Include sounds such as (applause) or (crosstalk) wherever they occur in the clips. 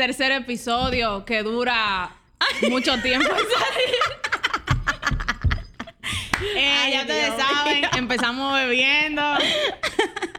tercer episodio que dura mucho tiempo (laughs) en salir. Eh, ya ustedes saben, (laughs) empezamos bebiendo.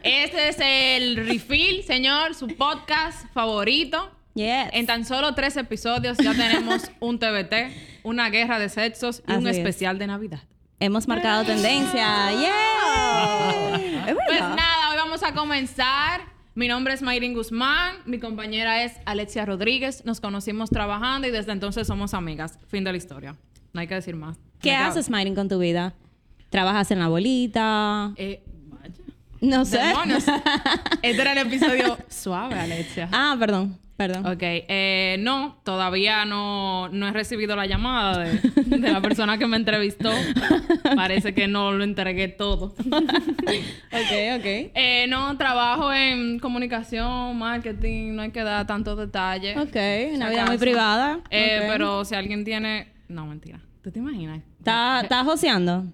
Este es el Refill, señor, su podcast favorito. Yes. En tan solo tres episodios ya tenemos un TBT, una guerra de sexos y un Así es. especial de Navidad. Hemos marcado tendencia. ¡Yeah! Es Pues nada, hoy vamos a comenzar. Mi nombre es Mayrin Guzmán, mi compañera es Alexia Rodríguez. Nos conocimos trabajando y desde entonces somos amigas. Fin de la historia. No hay que decir más. ¿Qué haces, Mayrin, con tu vida? ¿Trabajas en la bolita? Eh, vaya. No sé. (laughs) Este era el episodio suave, Alexia. ah, perdón. Perdón. Ok, eh, no, todavía no, no he recibido la llamada de, de la persona que me entrevistó. Parece que no lo entregué todo. (laughs) Ok, ok. Eh, no, trabajo en comunicación, marketing, no hay que dar tantos detalles. Ok, una vida muy privada. Eh. Pero si alguien tiene... No, mentira. ¿Tú te imaginas? ¿Estás estás joseando?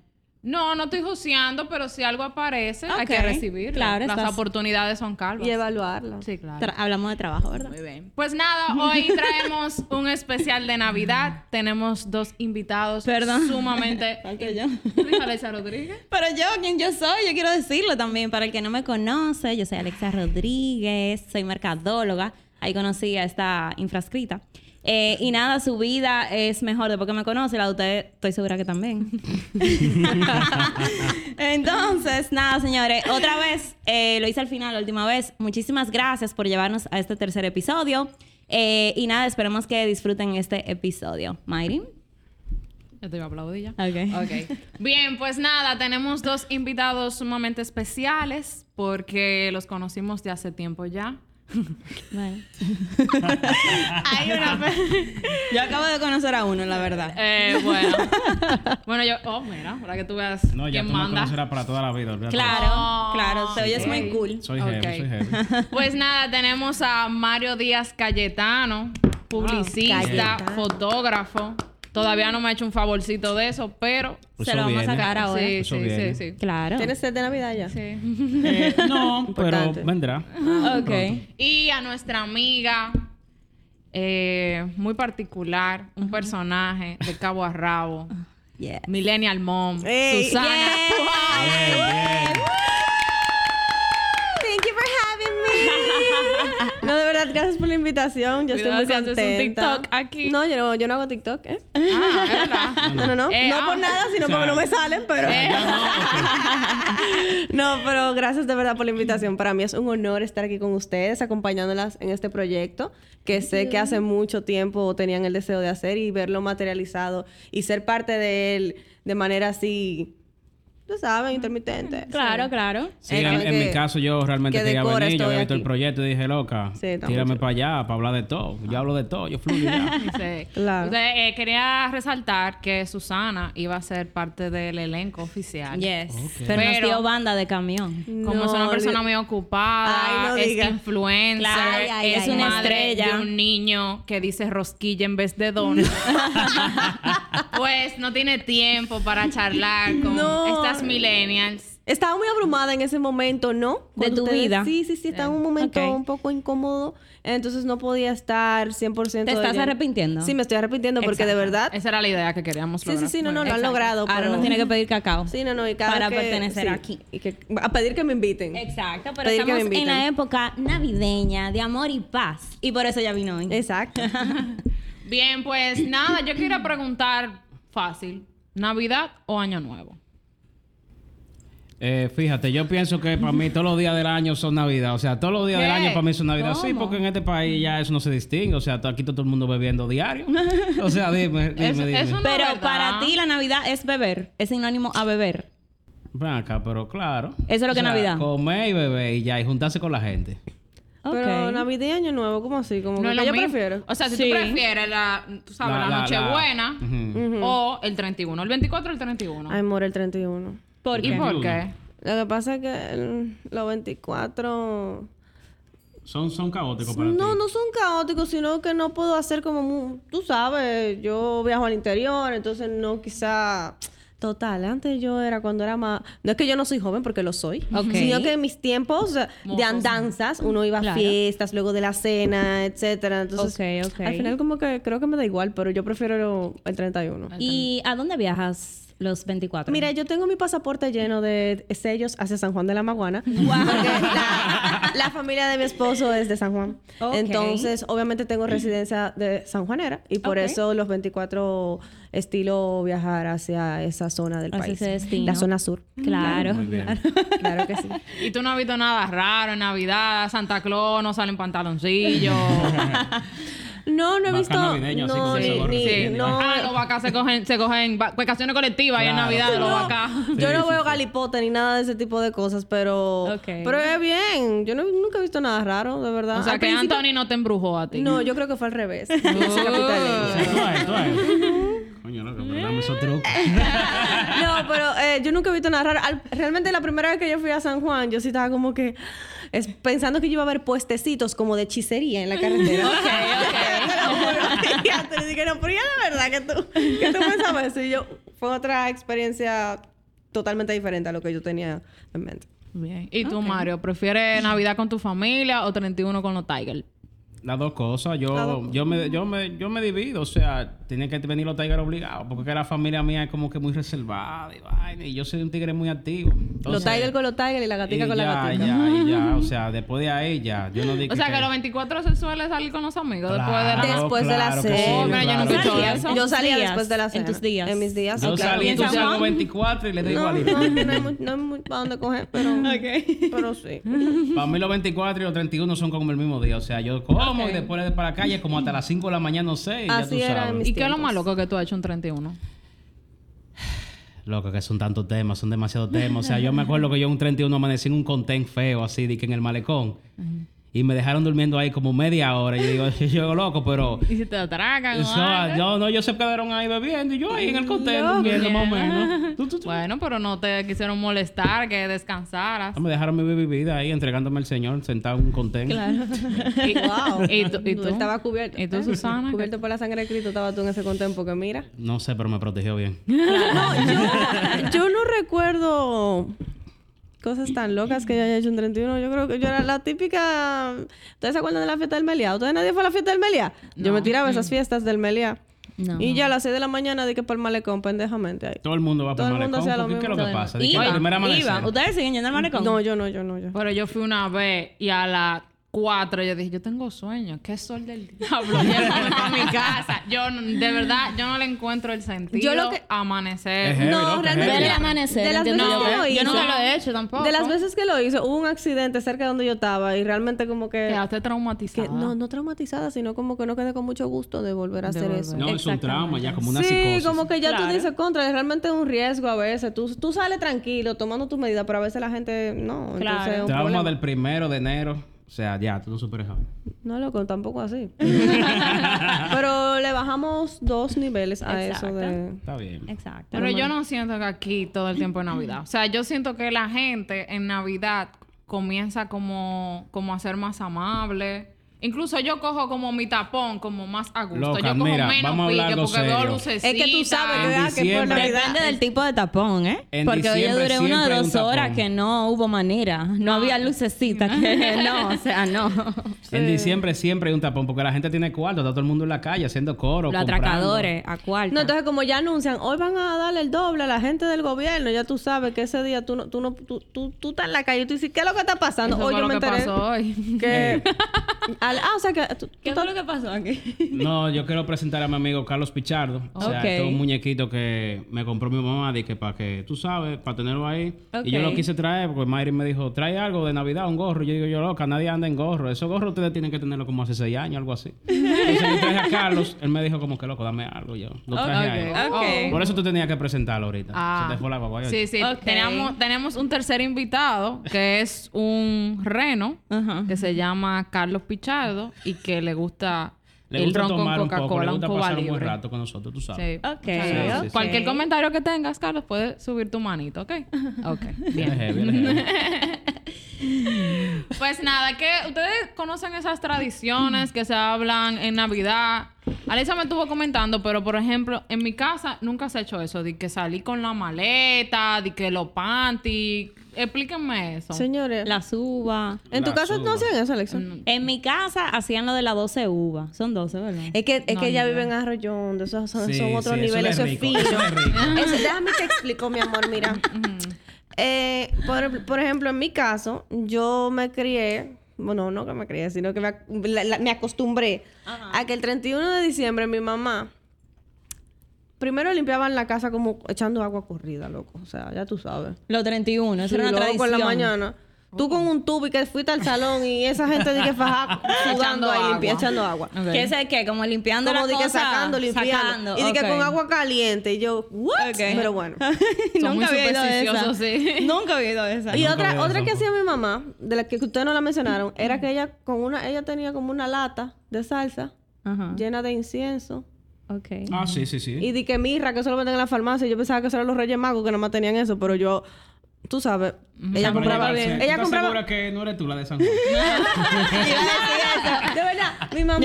No, no estoy joseando, pero si algo aparece, hay que recibirlo. claro, Las estás- oportunidades son calvas. Y evaluarlo. Sí, claro. Tra- hablamos de trabajo, ¿verdad? Muy bien. Pues nada, hoy (laughs) traemos un especial de Navidad. Tenemos dos invitados Perdón. sumamente... (laughs) Falto yo. ¿Tú eres Alexa Rodríguez? (laughs) Pero yo, quien yo soy, yo quiero decirlo también. Para el que no me conoce, yo soy Alexa Rodríguez, soy mercadóloga. Ahí conocí a esta infrascrita. Eh, y nada, su vida es mejor después que me conoce. La de ustedes estoy segura que también. (laughs) Entonces, nada, señores. Otra vez, eh, lo hice al final, la última vez. Muchísimas gracias por llevarnos a este tercer episodio. Eh, y nada, esperemos que disfruten este episodio. Mayrin. Yo te iba a aplaudir ya. Ok. Ok. Bien, pues nada, tenemos dos invitados sumamente especiales porque los conocimos de hace tiempo ya. Bueno. Hay una... (laughs) Yo acabo de conocer a uno, la verdad. Eh, bueno. (laughs) Bueno, yo... Oh, mira, para que tú veas No, ya quién tú me manda. conocerás para toda la vida. olvídate. Claro, Oh, claro, te oyes muy cool. Soy Ok. heavy, soy heavy. (laughs) Pues nada, tenemos a Mario Díaz Cayetano, publicista, Cayetano. fotógrafo. Todavía no me ha hecho un favorcito de eso, pero... Se lo vamos a sacar ahora. Sí, Eso sí, viene. sí, sí. Claro. ¿Tienes sed de Navidad ya? Sí. Eh, no, (laughs) pero vendrá. Ok. Y a nuestra amiga, eh, muy particular, un personaje de cabo a rabo, (laughs) Yeah. Millennial Mom, Susana. yeah. Bien, bien. Thank you for having me. Gracias por la invitación. Yo Cuidado estoy muy un contenta. TikTok aquí. No, yo no, yo no hago TikTok, ¿eh? Ah, es verdad. (laughs) No, no, no. Eh, no ah. por nada, sino O sea, porque no me salen, pero... Eh, (laughs) No, pero gracias de verdad por la invitación. Para mí es un honor estar aquí con ustedes, acompañándolas en este proyecto que sé que hace mucho tiempo tenían el deseo de hacer y verlo materializado y ser parte de él de manera así, tú sabes, intermitente. Claro, claro. Sí, en, en que- mi caso yo realmente que quería venir, yo había visto el proyecto y dije, loca, Sí, tírame para allá para hablar de todo. Yo hablo de todo, yo fluyo ya. (laughs) Sí. Claro. Entonces, eh, quería resaltar que Susana iba a ser parte del elenco oficial. Yes. Ok. Pero, nos Pero- dio banda de camión. Como es una persona muy ocupada, Ay, no es diga. influencer, Claro, ay, ay, es ay, madre estrella. de un niño que dice rosquilla en vez de don. (laughs) (laughs) pues no tiene tiempo para charlar con No. estas millennials. Estaba muy abrumada en ese momento, ¿no? De tu ustedes- vida. Sí, sí, sí, estaba en un momento ok. un poco incómodo, entonces no podía estar 100% ¿Te estás de- arrepintiendo? Sí, me estoy arrepintiendo porque de Exacto. verdad... Esa era la idea que queríamos Sí, sí, lograr. sí, no, no, lo han Exacto. logrado, Ahora pero... nos tiene que pedir cacao. Sí, no, no, y cada Para que- pertenecer sí, aquí. Y que, a pedir que me inviten. Exacto, pero Pedir estamos en la época navideña de amor y paz. Y por eso ya vino hoy. Exacto. (laughs) Bien, pues nada, yo quería preguntar fácil, ¿Navidad o Año Nuevo? Eh, fíjate, yo pienso que para mí todos los días del año son Navidad. O sea, todos los días del año para mí son Navidad. Sí, porque en este país ya eso no se distingue. O sea, aquí está todo el mundo bebiendo diario. (laughs) O sea, dime, dime, dime. Pero verdad. para ti la Navidad es beber, es sinónimo a beber. Ven acá, pero claro. Eso es lo que O sea, es Navidad. Comer y beber y ya, y juntarse con la gente. Pero. Navidad y Año Nuevo, ¿cómo así? Como No que es ¿qué lo yo mismo. prefiero. O sea, si Sí. tú prefieres la, tú sabes, La- la, la- la- Nochebuena Ujú. o el 31. El 24 o el 31. Ay, more el 31. ¿Por ¿Y qué? por 21. qué? Lo que pasa es que el- los 24... Son, son caóticos para ti. No, no son caóticos, sino que no puedo hacer como... mu- Tú sabes, yo viajo al interior, entonces no quizá... Total, antes yo era cuando era más... No es que yo no soy joven, porque lo soy. Sino que en mis tiempos de andanzas, uno iba a Claro. fiestas, luego de la cena, etcétera. Entonces, al final como que creo que me da igual, pero yo prefiero el 31. ¿Y a dónde viajas los 24? Mira, yo tengo mi pasaporte lleno de sellos hacia San Juan de la Maguana. (laughs) Porque la, la familia de mi esposo es de San Juan. Entonces, obviamente tengo residencia de San Juanera y por eso los 24 estilo viajar hacia esa zona del Hacia país. ese destino. La zona sur. Claro. Muy bien. (laughs) Claro que sí. Y tú no has visto nada raro en Navidad, Santa Claus no sale en pantaloncillos. (laughs) No, no he visto. navideña, así no, con ese ni, que no, Ah, los vacas se cogen, se cogen va- vacaciones colectivas y en Claro. Navidad de los No, vacas. yo Sí, no sí, veo sí. galipote ni nada de ese tipo de cosas, pero. Ok. Pero es bien. Yo no- nunca he visto nada raro, de verdad. O sea Al que principio- Anthony no te embrujó a ti. No, yo creo que fue al revés. (laughs) Yo soy. Coño, loco, pero dame esos trucos. (laughs) No, pero eh, yo nunca he visto nada raro. Al- realmente la primera vez que yo fui a San Juan, yo sí estaba como que es, pensando que yo iba a ver puestecitos como de hechicería en la carretera. ok, ok. (laughs) (laughs) y antes le dije, no, pero ya de verdad que tú, que tú pensabas eso. Y yo, fue otra experiencia totalmente diferente a lo que yo tenía en mente. Bien. ¿Y tú, Mario, prefieres Navidad con tu familia o 31 con los Tigers? Las dos cosas. Yo, dos yo, me, yo, me, yo me divido. O sea, tiene que venir los tigres obligados. Porque que la familia mía es como que muy reservada y vaina. Y yo soy un tigre muy activo. los Entonces, tigers con los tigers y la gatica y con la ya, gatica. Ya, y ya. O sea, (laughs) después de ahí ya. Yo no digo O sea que los 24 se suele salir con los amigos después de la... Claro, Después de la claro que cena. Oh, mira, yo claro nunca he que hecho sí. eso. Yo salía días, después de la en cena. tus días. En mis días. Yo sí, claro. salí ¿Y en San entonces hago Juan? 24 y le doy No, igualito. no, no hay, no hay para dónde coger, pero, (laughs) pero sí. Para mí los 24 y los 31 son como el mismo día. O sea, yo como y después de para la calle como hasta las 5 de la mañana, no sé. Y Así ya tú era sabes. en ¿Y qué es lo más loco que tú has hecho un 31? Loco, que son tantos temas, son demasiados temas. O sea, yo me acuerdo que yo un 31 amanecí en un contén feo, así, de que en el malecón. Y me dejaron durmiendo ahí como media hora. Y yo digo, (laughs) yo loco, pero... ¿Y si te atracan o Eso, algo? no, no, ellos se quedaron ahí bebiendo y yo ahí en el contén durmiendo más o menos. (laughs) Tú, tú, tú. Bueno, pero no te quisieron molestar, que descansaras. Me dejaron mi vida ahí entregándome al Señor sentado en un contén. Claro. (laughs) Y, Wow. ¿Y tú? ¿Y Tú tú? Estaba cubierto. ¿Y tú, Susana? Cubierto por la sangre de Cristo estaba tú en ese contemplo que mira. No sé, pero me protegió bien. No, yo, yo no recuerdo cosas tan locas que yo haya hecho un 31. Yo creo que yo era la típica... ¿Ustedes se acuerdan de la fiesta del Meliá? ¿Ustedes nadie fue a la fiesta del Meliá? Yo me tiraba esas fiestas del Meliá. No. Y ya a las 6 de la mañana di que por el malecón, pendejamente ahí. Todo el mundo va por el malecón. lo ¿Qué es lo que pasa? De que Iba, la primera iba. ¿Ustedes siguen yendo al malecón? No, yo no, yo no, yo. Pero yo fui una vez y a las 4 yo dije, yo tengo sueño. ¿Qué sol del diablo? Llévame a mi casa. Yo, no- de verdad, yo no le encuentro el sentido Yo lo que- a amanecer. Heavy, No, realmente- heavy. Ver el amanecer. De las veces yo. que lo Yo hizo. nunca lo he hecho tampoco. De las veces que lo hizo, hubo un accidente cerca de donde yo estaba y realmente como que... Quedaste traumatizada. que no, no traumatizada, sino como que no quedé con mucho gusto de volver a De hacer volver. eso. No, es un trauma ya, como una sí, psicosis. como que ya Claro. tú dices contra, es realmente un riesgo a veces. Tú, tú sales tranquilo, tomando tus medidas, pero a veces la gente no. Claro. Entonces, es un Trauma problema. del primero de enero. O sea, ya, tú no superas ahora. No, loco, tampoco así. (laughs) pero le bajamos dos niveles a Exacto. eso de... Está bien. Exacto. Pero yo no siento que aquí todo el tiempo es Navidad. O sea, yo siento que la gente en Navidad comienza como, como a ser más amable. Incluso yo cojo como mi tapón como más a gusto. Loca, yo cojo mira, menos vamos a hablar pique algo porque veo lucecitas. Es que tú sabes En que, que por diciembre- Navidad... Depende del tipo de tapón, ¿eh? En Porque hoy yo duré una un dos horas que no hubo manera. No había lucecita que (laughs) no, o sea, no. En diciembre siempre hay un tapón porque la gente tiene cuarto, está todo el mundo en la calle haciendo coro. Los comprando. atracadores a cuarta. No, entonces como ya anuncian, hoy van a darle el doble a la gente del gobierno, ya tú sabes que ese día tú no, tú no, tú, tú, tú estás en la calle y tú dices, ¿qué es lo que está pasando? Eso hoy fue yo lo me que enteré pasó hoy. que (laughs) Al- ah, o sea que tú, ¿Qué fue lo que pasó aquí? (laughs) No, yo quiero presentar a mi amigo Carlos Pichardo. O sea, Ok. este es un muñequito que me compró mi mamá, de que para que, tú sabes, para tenerlo ahí. Y yo lo quise traer porque Mayri me dijo, trae algo de Navidad, un gorro. Yo digo, yo loca, nadie anda en gorro. Esos gorros ustedes tienen que tenerlo como hace seis años, algo así. (laughs) Entonces yo traje a Carlos, él me dijo como que loco, dame algo. Yo lo traje a él. Ok. Ok. Por eso tú tenías que presentarlo ahorita. Ah. Se te fue la guagua. Sí, sí. Tenemos, tenemos un tercer invitado que es un reno que se llama Carlos Pichardo y que le gusta Le el ron con tomar un poco, le Coca-Cola, un pasar un buen rato con nosotros, tú sabes. Sí. Ok, Muchas gracias. ok. Cualquier comentario que tengas, Carlos, puedes subir tu manito, ¿ok? Ok, (laughs) bien. (laughs) Pues nada, que ustedes conocen esas tradiciones que se hablan en Navidad. Alisa me estuvo comentando, pero por ejemplo, en mi casa nunca se ha hecho eso, de que salí con la maleta, de que los panty. Explíquenme eso. Señores, Las uvas. ¿en tu La casa no hacían eso, Alexa? En mi casa hacían lo de las 12 uvas. Son 12, ¿verdad? Es que, es No, que ella idea. vive en Arroyón, de esos son, Sí, son otros sí, eso niveles, es eso es rico, fino. eso es rico. Eso, déjame te explico, mi amor, mira. (laughs) Eh, por, por ejemplo, en mi caso, yo me crié, bueno, no que me crié, sino que me, la- la- me acostumbré a que el 31 de diciembre mi mamá primero limpiaban la casa como echando agua corrida, loco. O sea, ya tú sabes. Los 31, eso Sí, era una tradición. por la mañana. Tú con un tubo y que fuiste al salón y esa gente de que fajá (laughs) sudando Echando ahí, limpia, agua. echando agua. ¿Qué es el qué? Como limpiando Como la de que cosa, sacando, limpiando. sacando, Y de que con agua caliente. Y yo, ¿what? Pero bueno. (laughs) Muy (laughs) Nunca había ido esa. sí. Nunca había ido a esa. Y Nunca otra, otra que hacía mi mamá, de la que ustedes no la mencionaron, era que ella con una, ella tenía como una lata de salsa llena de incienso. Ok. Ah, sí, sí, sí. Y de que mirra, que eso lo venden en la farmacia. Yo pensaba que eso eran los Reyes Magos que nomás tenían eso, pero yo, tú sabes, ella compraba bien. ¿tú Ella estás compraba. segura que no eres tú la de San Juan? (laughs) (laughs) De verdad, mi mamá,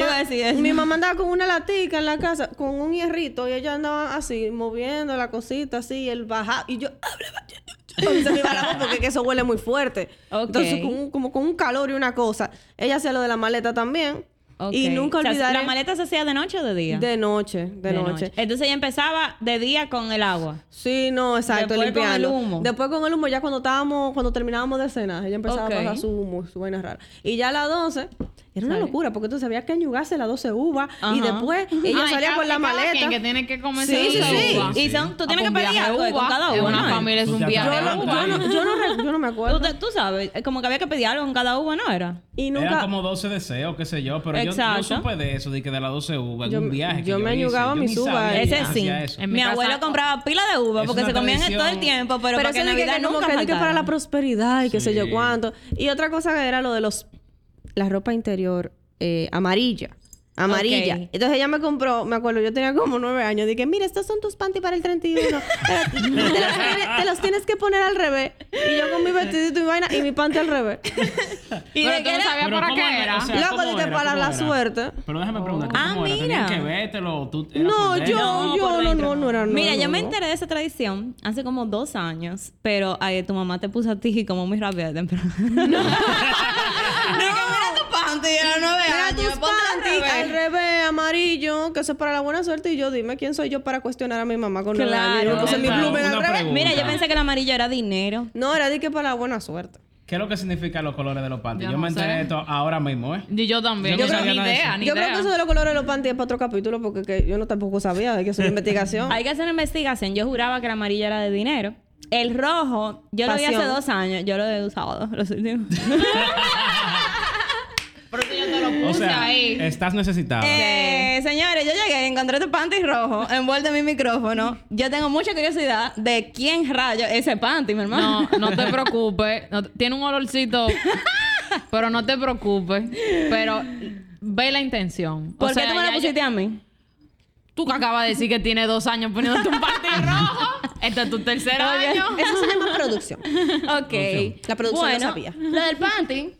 mi mamá andaba con una latica en la casa, con un hierrito, y ella andaba así, moviendo la cosita así, el baja, y yo, (laughs) se me iba la voz porque que eso huele muy fuerte. Entonces, con un- como con un calor y una cosa. Ella hacía lo de la maleta también. Y nunca O sea, olvidaré. ¿La maleta se hacía de noche o de día? De noche, de, noche. Entonces ella empezaba de día con el agua. Sí, no, exacto, Después con el humo. Después con el humo, ya cuando estábamos, cuando terminábamos de cenar, ella empezaba a pasar su humo, su vaina rara. Y ya a las 12, era una Sale. locura, porque entonces había que añugarse las 12 uvas y después ella Ah, salía cada- con la maleta. quien que tiene que comer Sí, sí, sí. uvas. Y son, tú Ah, tienes pues que pedir algo con uva. cada uva. una ¿no? familia es un viaje Yo no, uva. yo, no, yo, no, yo no me acuerdo. tú sabes, como que había que pedir algo con cada uva, ¿no era? Y Eran nunca. como 12 deseos, qué sé yo, pero yo, yo Exacto. supe de eso, de que de las 12 uvas, Yo- un viaje que yo me yo mis uvas. Ese que sí. mi abuelo compraba pila de uva Es porque se comían todo el tiempo, pero, para eso que que Navidad nunca que, que para la prosperidad y qué sé yo cuánto. Y otra cosa era lo de los la ropa interior eh, amarilla. Amarilla. Entonces ella me compró, me acuerdo, yo tenía como nueve años. Dije, mira, estos son tus panty para el 31. Espérate, te, los tienes, te los tienes que poner al revés. Y yo con mi vestidito y vaina y mi panty al revés. ¿Y Pero de tú qué no era? sabías para ¿cómo qué era? era. O sea, Loco, ¿cómo dije, era? para ¿Cómo la era? suerte. Pero déjame preguntarte, Ah, ¿cómo era? mira. ¿Tenías que vértelo? ¿Tú eras No, yo, yo, no, no, no era Mira, no, yo me enteré de esa tradición hace como dos años, pero ay, tu mamá te puso a ti como muy rápida de temprano. (laughs) (laughs) No. Mira años, tus ponte al revés. al revés, amarillo, que eso es para la buena suerte. Y yo, dime quién soy yo para cuestionar a mi mamá con nueve Claro. años. Y yo me puse mi al revés. Mira, yo pensé que el amarillo era dinero. No, era de que para la buena suerte. ¿Qué es lo que significan los colores de los panties? Yo Yo, no me enteré de esto ahora mismo, ¿eh? Y yo también. Yo Yo no creo ni idea, ni Yo creo que eso de los colores de los panty es para otro capítulo porque que yo no tampoco sabía de que es una investigación. (laughs) Hay que hacer una investigación. Yo juraba que el amarillo era de dinero. El rojo, yo lo vi hace dos años. Yo lo he usado los últimos. (laughs) (laughs) Por eso yo te lo puse O sea, ahí. estás necesitado. Eh, señores, yo llegué y encontré este panty rojo envuelto en mi micrófono. Yo tengo mucha curiosidad de quién rayo es ese panty, mi hermano. No, no te preocupes. No tiene un olorcito, (laughs) pero no te preocupes. Pero ve la intención. O ¿Por qué sea, tú me lo pusiste yo- a mí? Tú que acabas de decir que tiene dos años poniéndote un panty (laughs) rojo. Este es tu tercer Oye. año. Eso se llama producción. (laughs) Ok. La producción bueno, lo sabía. Lo del panty,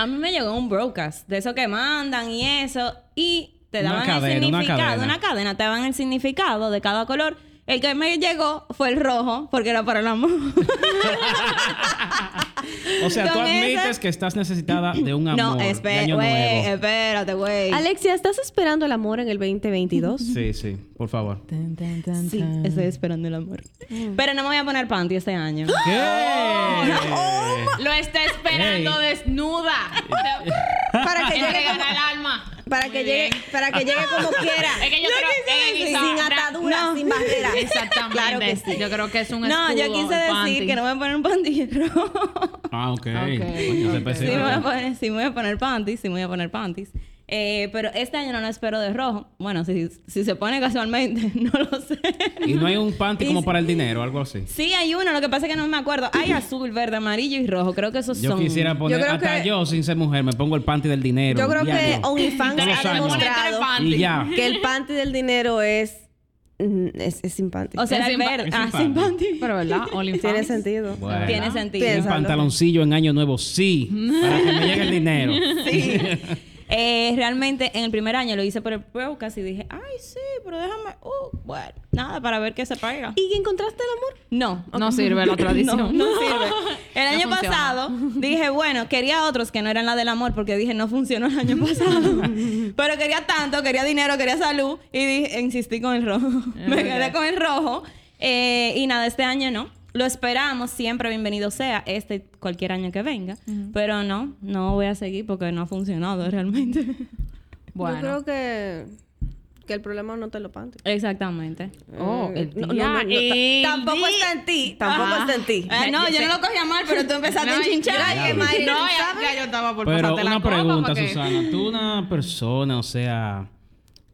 a mí me llegó un broadcast de eso que mandan y eso. Y te Una daban cadena, el una significado, cadena. una cadena, te daban el significado de cada color. El que me llegó fue el rojo, porque era para el amor. (laughs) O sea, tú Con admites esa- que estás necesitada de un amor. No, año güey, espérate, güey. Alexia, ¿estás esperando el amor en el 2022? Sí, sí, por favor. Sí, estoy esperando el amor. Pero no me voy a poner panty este año. ¿Qué? (laughs) Lo está esperando desnuda. (laughs) Para que llegue ganar el alma. Para Muy que llegue, para que llegue como (laughs) quiera. Es que yo, creo que sin atadura, sin barrera. (laughs) Exactamente. Claro que sí. Yo creo que es un No, yo quise decir panty. que no me voy a poner un panty (laughs) rojo. Ah, ok. Ok, Coño, se ok. especifica. Sí me voy a poner, sí me voy a poner panties, sí me voy a poner panties. Eh, pero este año no lo espero de rojo. Bueno, si, si se pone casualmente, (laughs) no lo sé. Y no hay un panty como para el dinero, algo así. Sí, hay uno, lo que pasa es que no me acuerdo. Hay (clears throat) azul, verde, amarillo y rojo. Creo que esos Yo son. quisiera poner, creo hasta que- yo sin ser mujer, me pongo el panty del dinero. Yo creo que. OnlyFans ha demostrado Y ya. que el panty del dinero es, mm, es, es sin panty. O sea, Es pa- verde. es Ah, sin sin panty. Pero, ¿verdad? (laughs) Tiene sentido. Bueno. Tiene sentido. Un pantaloncillo en año nuevo, sí. Para que me llegue el dinero. Sí. (laughs) Eh, realmente en el primer año lo hice por el podcast y dije, ay, sí, pero déjame. Uh, bueno, nada, para ver qué se pega. ¿Y encontraste el amor? No. No sirve la (laughs) tradición. No, no sirve. (laughs) El No año funciona. pasado dije, bueno, quería otros que no eran la del amor porque dije, no funcionó el año pasado. (laughs) Pero quería tanto, quería dinero, quería salud y dije, insistí con el rojo. Me quedé con el rojo. Eh, y nada, este año no. Lo esperamos, siempre bienvenido sea, este cualquier año que venga. Pero no, no voy a seguir porque no ha funcionado realmente. (laughs) Bueno. Yo creo que, que el problema no te lo panty. Exactamente. Oh, Eh, el no, no, el tampoco está en ti. Tampoco está en ti. Ah, no, yo no lo cogía mal, pero tú empezaste a que Mayri, No, ¿tú ya, sabes? ya yo estaba por Pero pasarte la una copa, pregunta, porque- Susana. Tú una persona, o sea,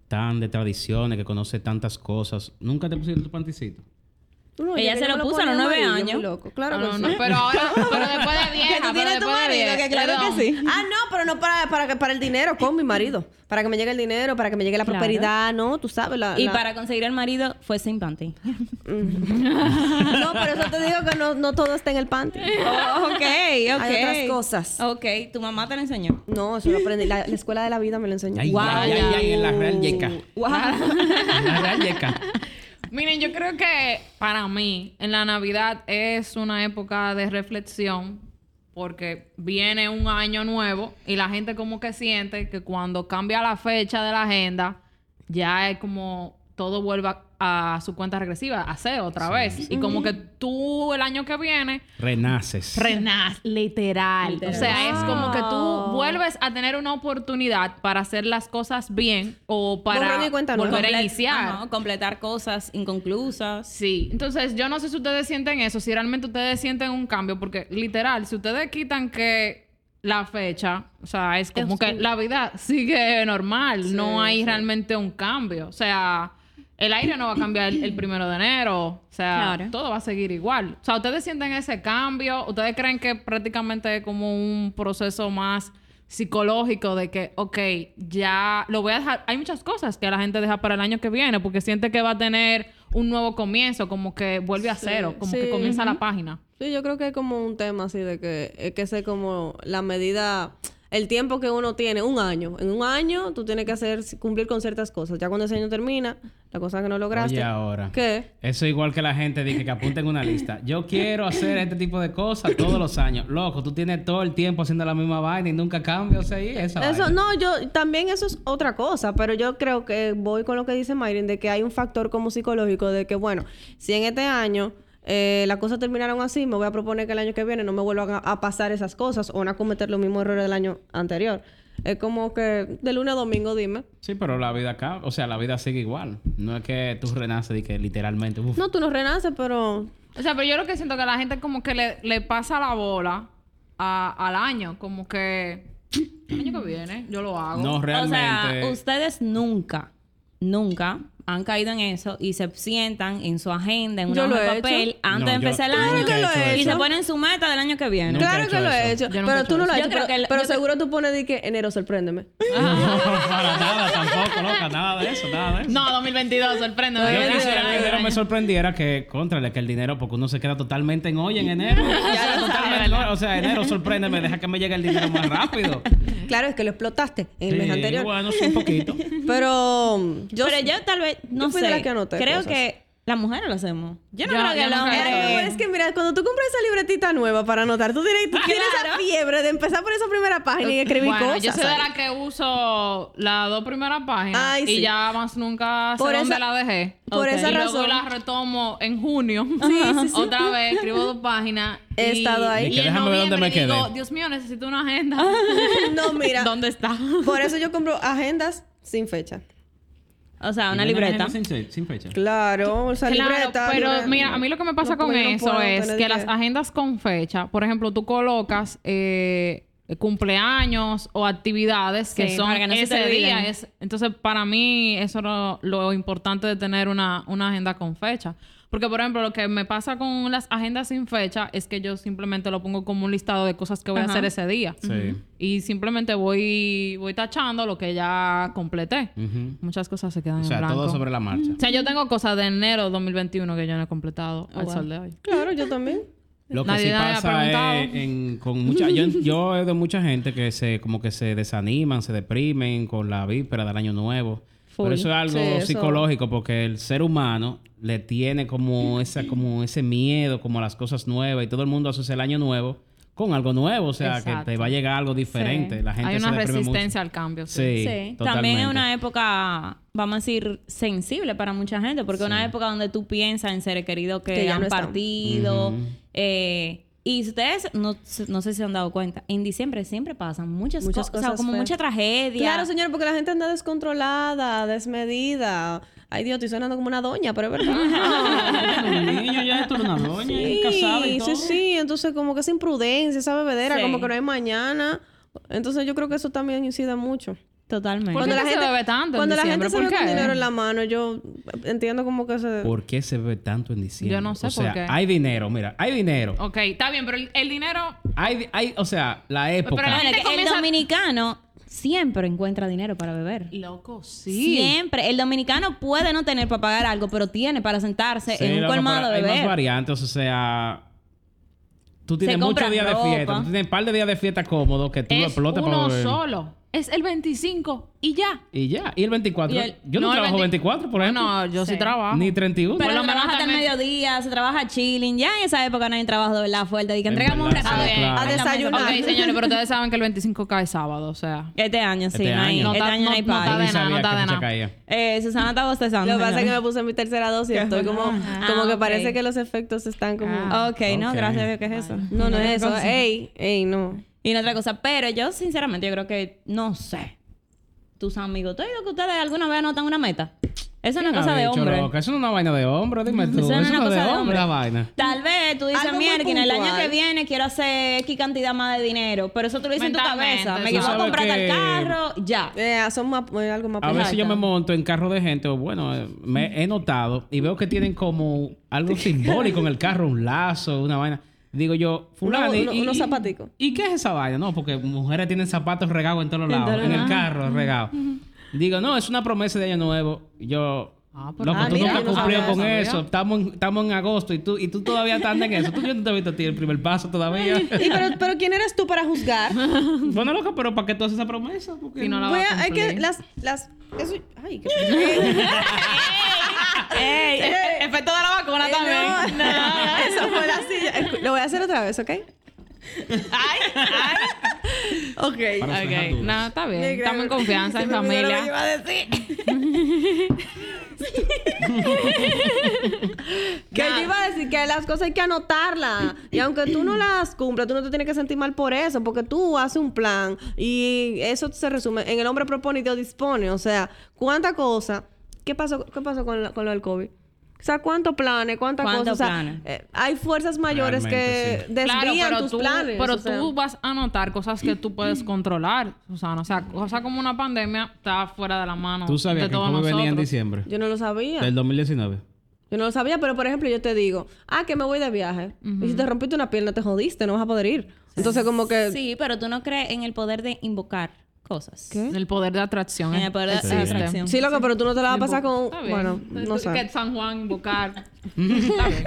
tan de tradiciones, que conoce tantas cosas, ¿nunca te pusiste tu panticito? No, Ella se lo puso a los nueve años. loco. Claro No, que no, sí. pero (laughs) ahora, pero después de vieja, Que tú pero tienes tu después de marido, que claro perdón. que sí. Ah, no, pero no para, para, que- para el dinero, con mi marido. Para que me llegue el dinero, para que me llegue la Claro. prosperidad, ¿no? Tú sabes. La, Y la- para conseguir el marido fue sin panty. (laughs) No, por eso te digo que no, no todo está en el panty. Oh, ok, ok. Hay otras cosas. Ok, tu mamá te lo enseñó. No, eso lo aprendí. La, la escuela de la vida me lo enseñó. Ay, ay, ay, en la Real Yeca. Wow. En la Real Yeca. Miren, yo creo que para mí, en la Navidad es una época de reflexión porque viene un año nuevo y la gente como que siente que cuando cambia la fecha de la agenda, ya es como todo vuelve a, a su cuenta regresiva, a cero otra vez. Y como que tú el año que viene Renaces. Renas, literal. Literal. O sea, es como que tú vuelves a tener una oportunidad para hacer las cosas bien o para nueva. volver a iniciar. Ajá, completar cosas inconclusas. Sí, entonces yo no sé si ustedes sienten eso, si realmente ustedes sienten un cambio, porque literal, si ustedes quitan que la fecha, o sea, es como Es que un- la vida sigue normal, Sí, no hay sí. realmente un cambio, o sea, el aire no va a cambiar el, el primero de enero, o sea, Claro. todo va a seguir igual. O sea, ustedes sienten ese cambio, ustedes creen que prácticamente es como un proceso más psicológico de que, ok, ya lo voy a dejar. Hay muchas cosas que la gente deja para el año que viene porque siente que va a tener un nuevo comienzo, como que vuelve a Sí, cero, como que comienza la página. Sí, yo creo que es como un tema así de que es que sé como la medida, el tiempo que uno tiene, un año. En un año tú tienes que hacer, cumplir con ciertas cosas. Ya cuando ese año termina, la cosa que no lograste. Oye, ahora. ¿Qué? Eso igual que la gente dice que apunten una lista. Yo quiero hacer este tipo de cosas todos los años. Loco, tú tienes todo el tiempo haciendo la misma vaina y nunca cambias. O sea, y esa Eso, vaina. no, yo también eso es otra cosa, pero yo creo que voy con lo que dice Mayrin de que hay un factor como psicológico de que, bueno, si en este año eh, las cosas terminaron así, me voy a proponer que el año que viene no me vuelvan a, a pasar esas cosas o no a cometer los mismos errores del año anterior. Es como que de lunes a domingo, dime. Sí, pero la vida acá, o sea, la vida sigue igual. No es que tú renaces y que literalmente. uf. No, tú no renaces, pero O sea, pero yo lo que siento que la gente como que le, le pasa la bola a- al año, como que el año que viene yo lo hago. No, realmente. O sea, ustedes nunca, nunca han caído en eso y se sientan en su agenda, en he papel, hecho. antes No, de yo empezar el año. he Yo lo he Y hecho. se ponen su meta del año que viene. Nunca he claro que lo he hecho. He Pero hecho tú no lo has hecho. Pero, que- pero yo creo- seguro tú pones de que enero sorpréndeme. (laughs) para nada, tampoco, loca, nada de eso, nada de eso. No, 2022, sorpréndeme. Yo quisiera que enero me sorprendiera que, contrale, que el dinero, porque uno se queda totalmente en hoy en enero. (laughs) O sea, totalmente sabes, en hoy. O sea, enero sorpréndeme, deja que me llegue el dinero más rápido. Claro, es que lo explotaste en el Sí, mes anterior. Bueno, sí, un poquito. Pero yo, Pero yo tal vez, no yo fui sé, de la que anoté creo cosas. que Las mujeres lo hacemos. Yo no Yo- creo que hecho hombres... es que mira, cuando tú compras esa libretita nueva para anotar, tú tienes, tú tienes esa fiebre de empezar por esa primera página y escribir bueno, cosas. yo soy de la que uso las dos primeras páginas Ay, y sí. ya más nunca sé Por dónde esa- la dejé. por Ok. esa y razón. luego la retomo en junio. Sí, sí, (laughs) sí. Otra vez escribo dos páginas. He y- estado ahí. Y, Y en déjame ver dónde noviembre me quedé. digo, Dios mío, necesito una agenda. (laughs) (laughs) No, mira. ¿Dónde está? Por eso yo compro agendas sin fecha. O sea, ¿Y una libreta. Sin, sin fecha. Claro, esa Claro, libreta. pero mira, a mí lo que me pasa no con no eso es que las agendas con fecha, por ejemplo, tú colocas eh, cumpleaños o actividades que Sí, son para que no ese día. Es, entonces, para mí, eso es lo, lo importante de tener una, una agenda con fecha. Porque, por ejemplo, lo que me pasa con las agendas sin fecha es que yo simplemente lo pongo como un listado de cosas que voy Ajá. a hacer ese día. Sí. Y simplemente voy, voy tachando lo que ya completé. Muchas cosas se quedan O sea, en blanco. todo sobre la marcha. O sea, yo tengo cosas de enero de 2021 que yo no he completado al wow. sol de hoy. Claro, yo también. Lo que Nadie sí pasa es en- con mucha, yo, yo he de mucha gente que se como que se desaniman, se deprimen con la víspera del año nuevo. Full. Pero eso es algo Sí, eso- psicológico porque el ser humano le tiene como esa (clears throat) como ese miedo como a las cosas nuevas y todo el mundo asocia el año nuevo con algo nuevo, o sea, que te va a llegar algo diferente. Sí. La gente Hay se una mucho. resistencia al cambio. Sí. Sí, Sí, totalmente. también es una época, vamos a decir, sensible para mucha gente, porque es una época donde tú piensas en seres queridos que, Que ya han partido. Eh, y si ustedes, no, no sé si se han dado cuenta, en diciembre siempre pasan muchas, Muchas co- o sea, cosas como feas. mucha tragedia. Claro, señor, porque la gente anda descontrolada, desmedida. Ay, Dios, estoy sonando como una doña, pero es verdad. (laughs) Un niño ya esto una doña casada y Sí, todo. sí, sí. Entonces, como que esa imprudencia, esa bebedera, Sí. como que no hay mañana. Entonces, yo creo que eso también incide mucho. Totalmente. ¿Por qué Cuando la se gente- bebe tanto en Cuando la gente se ¿Por ve con qué? dinero en la mano, yo entiendo como que se... ¿Por qué se ve tanto en diciembre? Yo no sé o sea, qué. hay dinero, mira, hay dinero. Ok, está bien, pero el, el dinero... Hay, hay, o sea, la época. Pero la Bueno, gente que el comienza- dominicano siempre encuentra dinero para beber. Loco, sí. Siempre. El dominicano puede no tener para pagar algo, pero tiene para sentarse Sí, en un colmado pero a Hay más beber. variantes, o sea. Tú tienes muchos días de fiesta. Tú tienes un par de días de fiesta cómodos que tú lo Es explotas para uno beber. solo. Es el 25 y ya. Y ya. Y el 24. Y el- Yo no, trabajo 20 24, por ejemplo. No, yo sí, Sí. trabajo. Ni 31. Pero Por lo menos hasta el mediodía, se trabaja chilling. Ya en esa época no hay trabajo de verdad fuerte. Y que En entregamos un A desayunar. Ok, (laughs) señores, pero ustedes saben que el 25 cae sábado, o sea... Este año, sí. Este no hay, año. este No está- año no hay no- está de nada, no está de nada. Eh, Susana está bostezando. Lo que pasa es que me puse mi tercera dosis. ¿Qué Estoy como, Ah, como que ok. parece que los efectos están como... Ah. Ok, no, gracias a Dios, ¿qué es eso? No, no es eso. Ey, ey, no. Y no otra cosa. Pero yo, sinceramente, yo creo que, no sé. Tus amigos, ¿tú has oído que ustedes alguna vez anotan una meta? Eso no es ¿Quién cosa de hombre. loca? Eso no es una vaina de hombre, dime tú. Eso no es una cosa de hombre, hombre. la vaina. Tal vez tú dices, mierda, el año que viene quiero hacer X cantidad más de dinero. Pero eso tú lo dices en tu cabeza. Me quiero comprar tal carro, ya. Eh, son más, eh, algo más A veces yo Exacto. me monto en carro de gente, o bueno, eh, me he notado y veo que tienen como algo simbólico en el carro, un lazo, una vaina. Digo yo, fulano, y- unos zapaticos. ¿Y qué es esa vaina? No, porque mujeres tienen zapatos regados en todos lados, en el carro regado. Digo, no, es una promesa de año nuevo. Yo, Ah, pero- loco, Ah, tú mira, nunca yo no has cumplido sabía con eso. Estamos en, estamos en agosto y tú, y tú todavía estás en eso. Tú yo no te he visto a ti el primer paso todavía. Y pero, pero ¿quién eres tú para juzgar? (laughs) bueno, loco, pero ¿para qué tú haces esa promesa? Porque Si no la Voy a a, hay que las, las, eso, ay, qué (laughs) Ey, (laughs) Eh, Efecto de la vacuna Eh, también. no, eso fue la silla. Lo voy a hacer otra vez, ¿ok? Ay, ay. Ok. Ok, no, está bien. Estamos en confianza, en lo familia. iba a decir. (laughs) que yo iba a decir que las cosas hay que anotarlas. Y aunque tú no las cumplas, tú no te tienes que sentir mal por eso, porque tú haces un plan y eso se resume en el hombre propone y Dios dispone. O sea, ¿cuánta cosa? ¿Qué pasó, qué pasó con, la- con lo del COVID? O sea, ¿cuántos planes? ¿Cuántas ¿Cuántos cosas? O sea, planes? eh, hay fuerzas mayores Realmente, que desvían Claro, pero tus tú, planes. pero o sea. tú vas a notar cosas que tú puedes (clears throat) controlar, Susana. O sea, cosas como una pandemia está fuera de la mano Tú sabías de que COVID venía en diciembre Yo no lo sabía. del 2019. Yo no lo sabía, pero por ejemplo, yo te digo, ah, que me voy de viaje. Y si te rompiste una pierna, te jodiste, no vas a poder ir. Entonces, como que. Sí, pero tú no crees en el poder de invocar cosas. ¿Qué? El poder de atracción. En el poder de existe. atracción. Sí, loco, pero tú no te la vas a pasar con. Está bien. Bueno, no sé. Que San Juan invocar. (laughs) Está bien.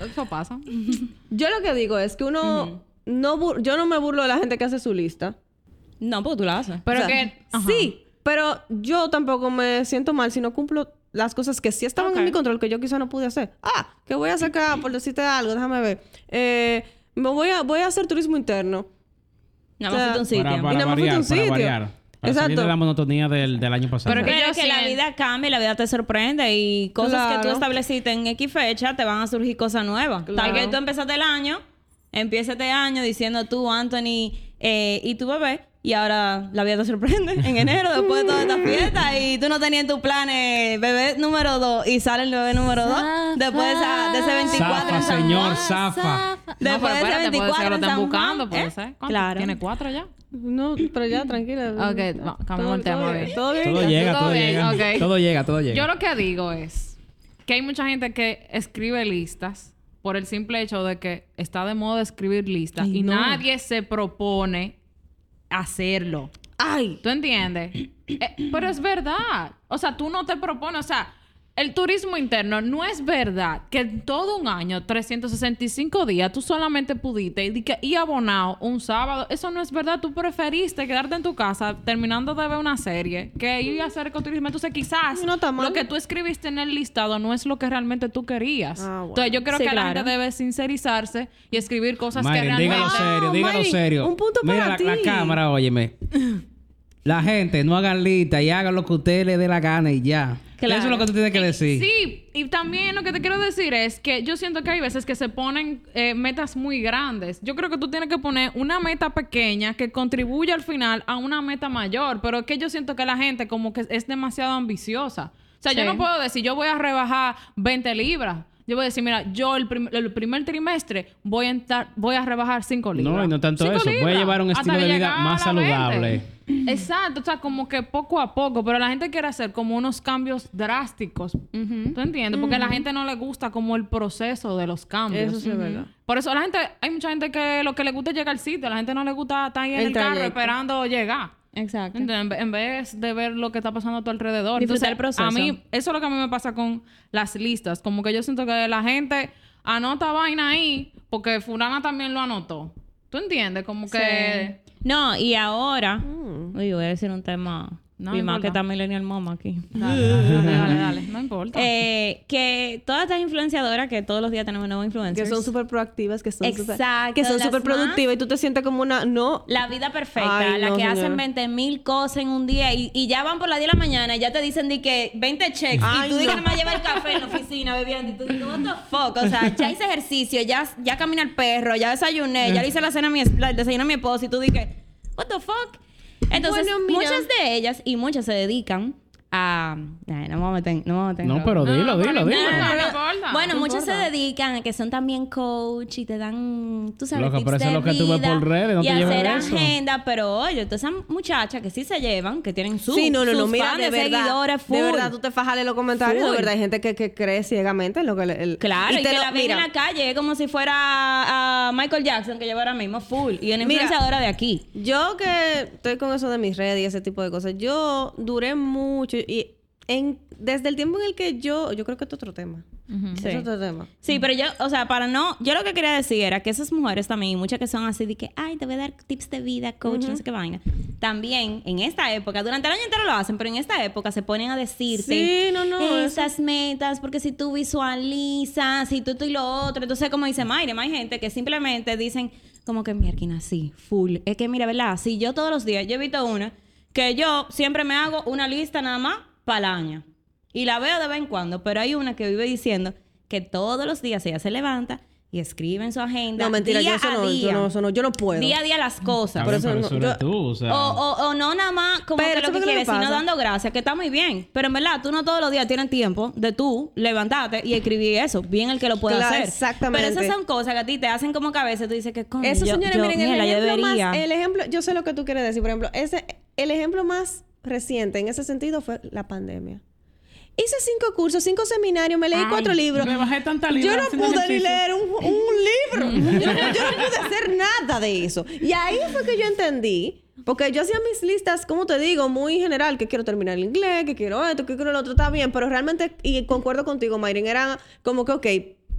Eso pasa. Yo lo que digo es que uno. no bur- Yo no me burlo de la gente que hace su lista. No, porque tú la haces. Pero O sea, que. ajá. Sí, pero yo tampoco me siento mal si no cumplo las cosas que sí estaban en mi control que yo quizá no pude hacer. Ah, que voy a sacar, por decirte algo, déjame ver. Eh, me voy a, voy a hacer turismo interno. Nada O más sea, fuiste a un sitio. Para, Y para nada más fuiste a variar, un para sitio. variar. Para salir Exacto. de la monotonía del, del año pasado. Pero que que la vida cambia y la vida te sorprende y cosas que tú estableciste en X fecha te van a surgir cosas nuevas. Tal Claro. que tú empezaste el año, empieza este año diciendo tú, Anthony eh, y tu bebé y ahora la vida te sorprende (laughs) en enero después de toda esta fiesta y tú no tenías en tus planes bebé número 2 y sale el bebé número 2 después de, esa- de ese 24 Zafa, señor, zafa. Después de ese espérate, puede ser 24 que lo están buscando, puede ¿eh? ser. Claro. ¿Tiene cuatro ya? No, pero ya, tranquila. (laughs) Ok, cambiamos el tema, Todo bien. Todo bien. Todo ya. llega, todo todo bien, llega. ok. Todo llega, todo llega. Yo lo que digo es que hay mucha gente que escribe listas por el simple hecho de que está de moda escribir listas Ay, y no. nadie se propone hacerlo. Ay, ¿Tú entiendes? (clears throat) Eh, pero es verdad. O sea, tú no te propones, o sea, el turismo interno no es verdad que en todo un año, 365 días, tú solamente pudiste y, y abonado un sábado. Eso no es verdad. Tú preferiste quedarte en tu casa terminando de ver una serie que ir a hacer ecoturismo. Entonces, quizás No lo que tú escribiste en el listado no es lo que realmente tú querías. Ah, bueno. Entonces, yo creo Sí, que la claro. gente debe sincerizarse y escribir cosas que realmente... dígalo serio, dígalo serio. un punto Mira para la, ti. la cámara, óyeme. La gente, no hagan lista y hagan lo que a usted le dé la gana y ya. Claro. Eso es lo que tú tienes que decir. Sí, y también lo que te quiero decir es que yo siento que hay veces que se ponen eh, metas muy grandes. Yo creo que tú tienes que poner una meta pequeña que contribuya al final a una meta mayor, pero es que yo siento que la gente como que es demasiado ambiciosa. O sea, yo no puedo decir, yo voy a rebajar 20 libras. Yo voy a decir, mira, yo el, prim- el primer trimestre voy a, voy a rebajar 5 libras. No, y no tanto eso. Voy a libras, llevar un estilo de vida más a la 20. saludable. (clears throat) Exacto, o sea, como que poco a poco, pero la gente quiere hacer como unos cambios drásticos. ¿Tú entiendes? Porque a la gente no le gusta como el proceso de los cambios. Eso sí es verdad. Por eso la gente, hay mucha gente que lo que le gusta es llegar al sitio, la gente no le gusta estar ahí en El el, carro esperando llegar. Exacto. ¿Entiendes? En ve- En vez de ver lo que está pasando a tu alrededor. Disfrutar Entonces, el proceso. A mí, eso es lo que a mí me pasa con las listas. Como que yo siento que la gente anota vaina ahí porque fulana también lo anotó. ¿Tú entiendes? Como que... Sí. No, y ahora... Mm. Uy, voy a decir un tema... No y más que está Millennial Mama aquí. (laughs) Dale, dale, dale. No importa. Eh, que todas estas influenciadoras, que todos los días tenemos nuevos que influencers. son súper proactivas, que son súper... Exacto, Que son súper productivas y tú te sientes como una... No, La vida perfecta, Ay, la no, que señora. hacen 20 mil cosas en un día y, y ya van por las 10 de la mañana y ya te dicen de que 20 checks Ay, y tú dices no. que me lleva el café en la oficina bebiendo y tú dices, what the fuck, o sea, ya hice ejercicio, ya, ya camina el perro, ya desayuné, ya le hice la cena a mi, es- la- el desayuno a mi esposo y tú dices, what the fuck. Entonces, Bueno, muchas de ellas y muchas se dedican a... Ay, no me voy a meter, no me voy a meter en No, pero dilo, dilo, no dilo. Bueno, No muchos se dedican a que son también coach y te dan, tú sabes, Loca, tips pero eso de es lo que tú ves vida por redes, no y te hacer eso. agenda, pero oye, todas esas muchachas que sí se llevan, que tienen su, sí, no, no, no, sus mira, fans, de verdad, seguidores full. de verdad, tú te fajas en los comentarios, Full. de verdad, hay gente que, que cree ciegamente en lo que... le- el- Claro, y, te que lo- la ven mira, en la calle, es como si fuera a, Michael Jackson, que lleva ahora mismo full, y una Mira. influenciadora de aquí. Yo que estoy con eso de mis redes y ese tipo de cosas, yo duré mucho y en, desde el tiempo en el que yo, yo creo que es otro tema. Sí. Es otro tema. Sí, pero yo, o sea, para no, yo lo que quería decir era que esas mujeres también, muchas que son así de que, ay, te voy a dar tips de vida, coach, no sé qué vaina. También en esta época, durante el año entero lo hacen, pero en esta época se ponen a decirte Sí, no, no, esas metas, porque si tú visualizas, si tú esto y lo otro, entonces como dice Mayre, hay gente que simplemente dicen como que mierda, sí, full. Es que mira, ¿verdad? Si yo todos los días, yo he visto una, que yo siempre me hago una lista nada más para el año. Y la veo de vez en cuando, pero hay una que vive diciendo que todos los días ella se levanta y escribe en su agenda. No, mentira, día yo eso a no, día, yo no, eso no, yo no puedo. Día a día las cosas. Eso pero no- eso eres yo- tú, o sea. O, o, o no nada más como Pero que lo ¿sabes que quieres, sino dando gracias, que está muy bien. Pero en verdad, tú no todos los días tienes tiempo de tú levantarte y escribir eso. Bien el que lo puede Claro, hacer. exactamente. Pero esas son cosas que a ti te hacen como que a veces tú dices que coño, Eso, yo, señores, yo, miren, el ejemplo, más, el ejemplo, yo sé lo que tú quieres decir, por ejemplo, ese, el ejemplo más reciente en ese sentido fue la pandemia. Hice cinco cursos, cinco seminarios, me leí Ay, cuatro libros. me bajé tanta Yo libra no haciendo pude ni leer un, un libro. Yo no, yo no pude hacer nada de eso. Y ahí fue que yo entendí. Porque yo hacía mis listas, como te digo, muy general, que quiero terminar el inglés, que quiero esto, que quiero lo otro, está bien, pero realmente, y concuerdo contigo, Mayrin, era como que, ok,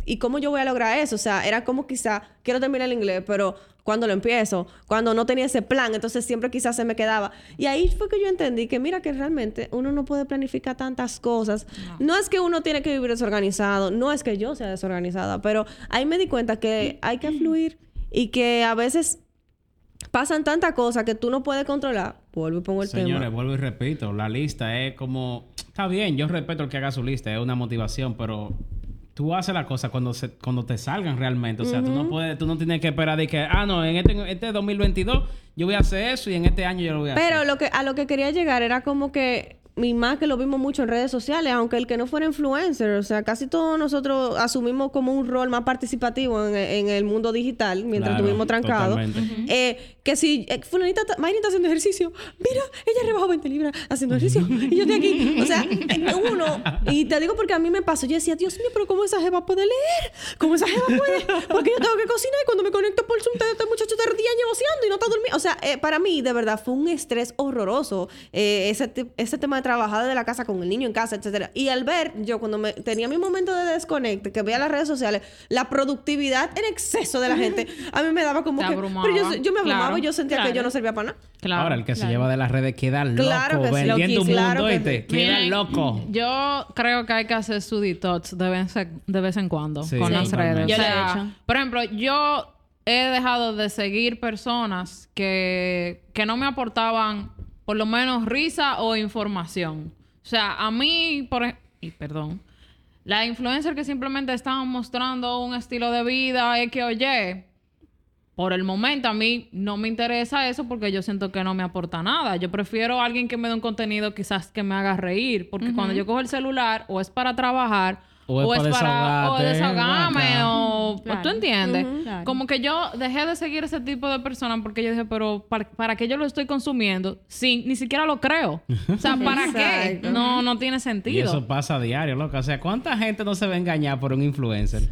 ¿y cómo yo voy a lograr eso? O sea, era como quizá, quiero terminar el inglés, pero cuando lo empiezo, cuando no tenía ese plan, entonces siempre quizás se me quedaba. Y ahí fue que yo entendí que mira que realmente uno no puede planificar tantas cosas. No, es que uno tiene que vivir desorganizado, no es que yo sea desorganizada, pero ahí me di cuenta que hay que fluir y que a veces pasan tantas cosas que tú no puedes controlar. Vuelvo y pongo el Señores, tema. vuelvo y repito, la lista es como... Está bien, yo respeto el que haga su lista, es una motivación, pero tú haces las cosas cuando, se, cuando te salgan realmente. O sea, tú no puedes, tú no tienes que esperar de que, ah, no, en este, en este 2022 yo voy a hacer eso y en este año yo lo voy a Pero hacer. lo que, a lo que quería llegar era como que, y más que lo vimos mucho en redes sociales, aunque el que no fuera influencer, o sea, casi todos nosotros asumimos como un rol más participativo en, en el mundo digital mientras Claro, estuvimos trancados. Eh, que si eh, fulanita, está haciendo ejercicio, mira, ella rebajó 20 libras haciendo ejercicio y yo estoy aquí. O sea, uno, y te digo porque a mí me pasó, yo decía, Dios mío, pero ¿cómo esa jeva puede leer? ¿Cómo esa jeva puede? Porque yo tengo que cocinar y cuando me conecto por Zoom, este muchacho está día voceando y no está durmiendo. O sea, eh, para mí, de verdad, fue un estrés horroroso eh, ese, ese tema de trabajar desde la casa con el niño en casa, etcétera. Y al ver, yo cuando me, tenía mi momento de desconecte, que veía las redes sociales, la productividad en exceso de la gente, (laughs) a mí me daba como Te que... abrumaba. Pero yo, yo me abrumaba Claro, y yo sentía que yo no servía para nada. Claro. Ahora, el que se lleva de las redes queda loco, Claro que sí. vendiendo un Loquísimo. mundo, Claro que ¿oíste? sí. Queda Miren, loco. Yo creo que hay que hacer su detox de vez, en- de vez en cuando Sí, con Sí. las redes. totalmente. O Yo he sea, hecho. Por ejemplo, yo he dejado de seguir personas que, que no me aportaban por lo menos risa o información. O sea, a mí, por y perdón, la influencer que simplemente estaban mostrando un estilo de vida, X o Y, por el momento a mí no me interesa eso porque yo siento que no me aporta nada. Yo prefiero a alguien que me dé un contenido quizás que me haga reír, porque cuando yo cojo el celular o es para trabajar O es para o desahogarte, desahogarme acá. o o Claro. tú entiendes. Claro. Como que yo dejé de seguir ese tipo de personas porque yo dije, pero ¿para, para qué yo lo estoy consumiendo? Sí, ni siquiera lo creo. O sea, (laughs) ¿para qué? No, no tiene Y sentido. eso pasa a diario, loco. O sea, ¿cuánta gente no se va a engañar por un influencer?